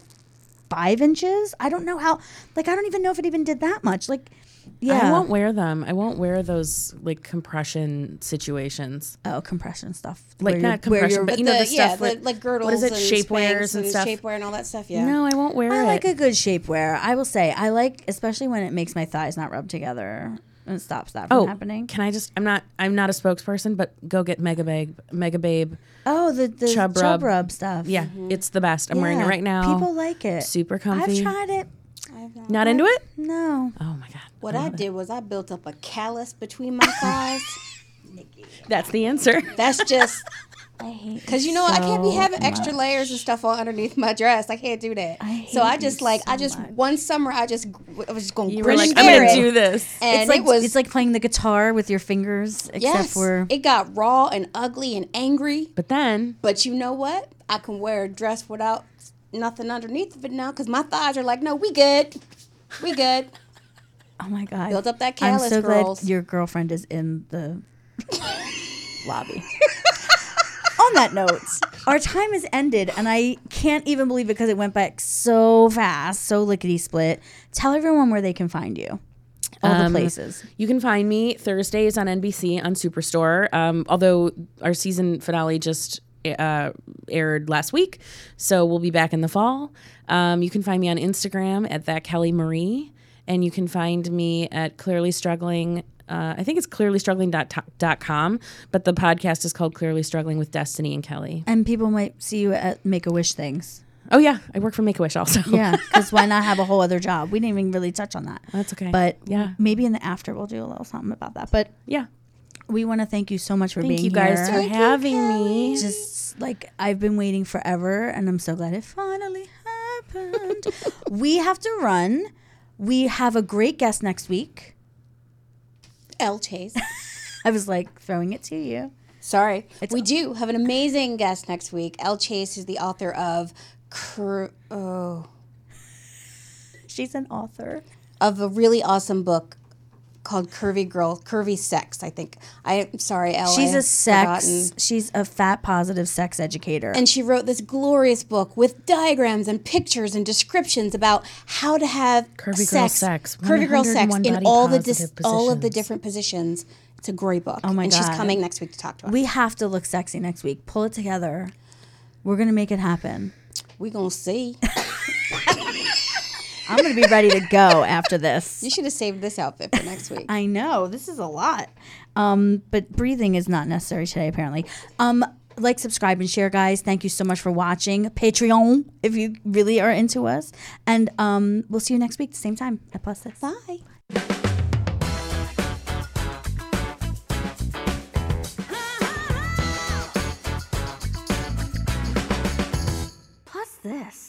five inches. I don't know how, like, I don't even know if it even did that much. Like, yeah. I won't wear them. I won't wear those like compression situations. Oh, compression stuff. Like Where not compression, you're- but you know the, yeah, stuff with, the, like girdles What is it? and Shapewears Spanx and stuff. shapewear and all that stuff. Yeah. No, I won't wear I it. I like a good shapewear. I will say I like, especially when it makes my thighs not rub together and stops that from oh, happening. can I just? I'm not. I'm not a spokesperson, but go get Megababe. Mega Babe. Oh, the the Chub chub, rub. rub. stuff. Yeah, it's the best. I'm wearing it right now. People like it. Super comfy. I've tried it. Not into it? No. Oh my god. What I did was I built up a callus between my thighs. (laughs) That's the answer. That's just (laughs) I hate because you know I can't be so having extra layers and stuff on underneath my dress. I can't do that. I so I just like I just much. one summer I just I was just going You were like, I'm gonna do this. and it's like it was it's like playing the guitar with your fingers, except yes, for it got raw and ugly and angry. But then But you know what? I can wear a dress without nothing underneath of it now because my thighs are like, no, we good, we good. (laughs) oh my god, Build up that callus, I'm so girls. glad your girlfriend is in the (laughs) lobby. On that note, our time has ended, and I can't even believe it because it went back so fast, so lickety split. Tell everyone where they can find you. All Um, the places. You can find me Thursdays on NBC on Superstore. Um, although our season finale just uh, aired last week, so we'll be back in the fall. Um, you can find me on Instagram at that Kelly Marie, and you can find me at Clearly Struggling. Uh, I think it's clearlystruggling.com, but the podcast is called Clearly Struggling with Destiny and Kelly. And people might see you at Make a Wish things. Oh yeah, I work for Make a Wish also. Yeah, because why not have a whole other job? We didn't even really touch on that. That's okay. But Yeah. maybe in the after we'll do a little something about that. But yeah. We want to thank you so much for being here. Thank being you guys here. for having me. Just like I've been waiting forever, and I'm so glad it finally happened. (laughs) we have to run. We have a great guest next week. Elle Chase. (laughs) I was like throwing it to you. Sorry. we do have an amazing guest next week. Elle Chase is the author of Cur- oh, She's an author. of a really awesome book called Curvy Girl, Curvy Sex, I think. I'm sorry, Elle. She's I a have sex. forgotten. She's a fat positive sex educator. And she wrote this glorious book with diagrams and pictures and descriptions about how to have Curvy girl sex, curvy girl sex in all the dis- all of the different positions. It's a great book. Oh my and she's coming next week to talk to us. we have to look sexy next week. Pull it together. We're gonna make it happen. we gonna see. (laughs) I'm going to be ready to go after this. You should have saved this outfit for next week. I know. This is a lot. Um, but breathing is not necessary today, apparently. Um, like, subscribe, and share, guys. Thank you so much for watching. Patreon, if you really are into us. And um, we'll see you next week, same time at Plus Six. Bye. Plus this.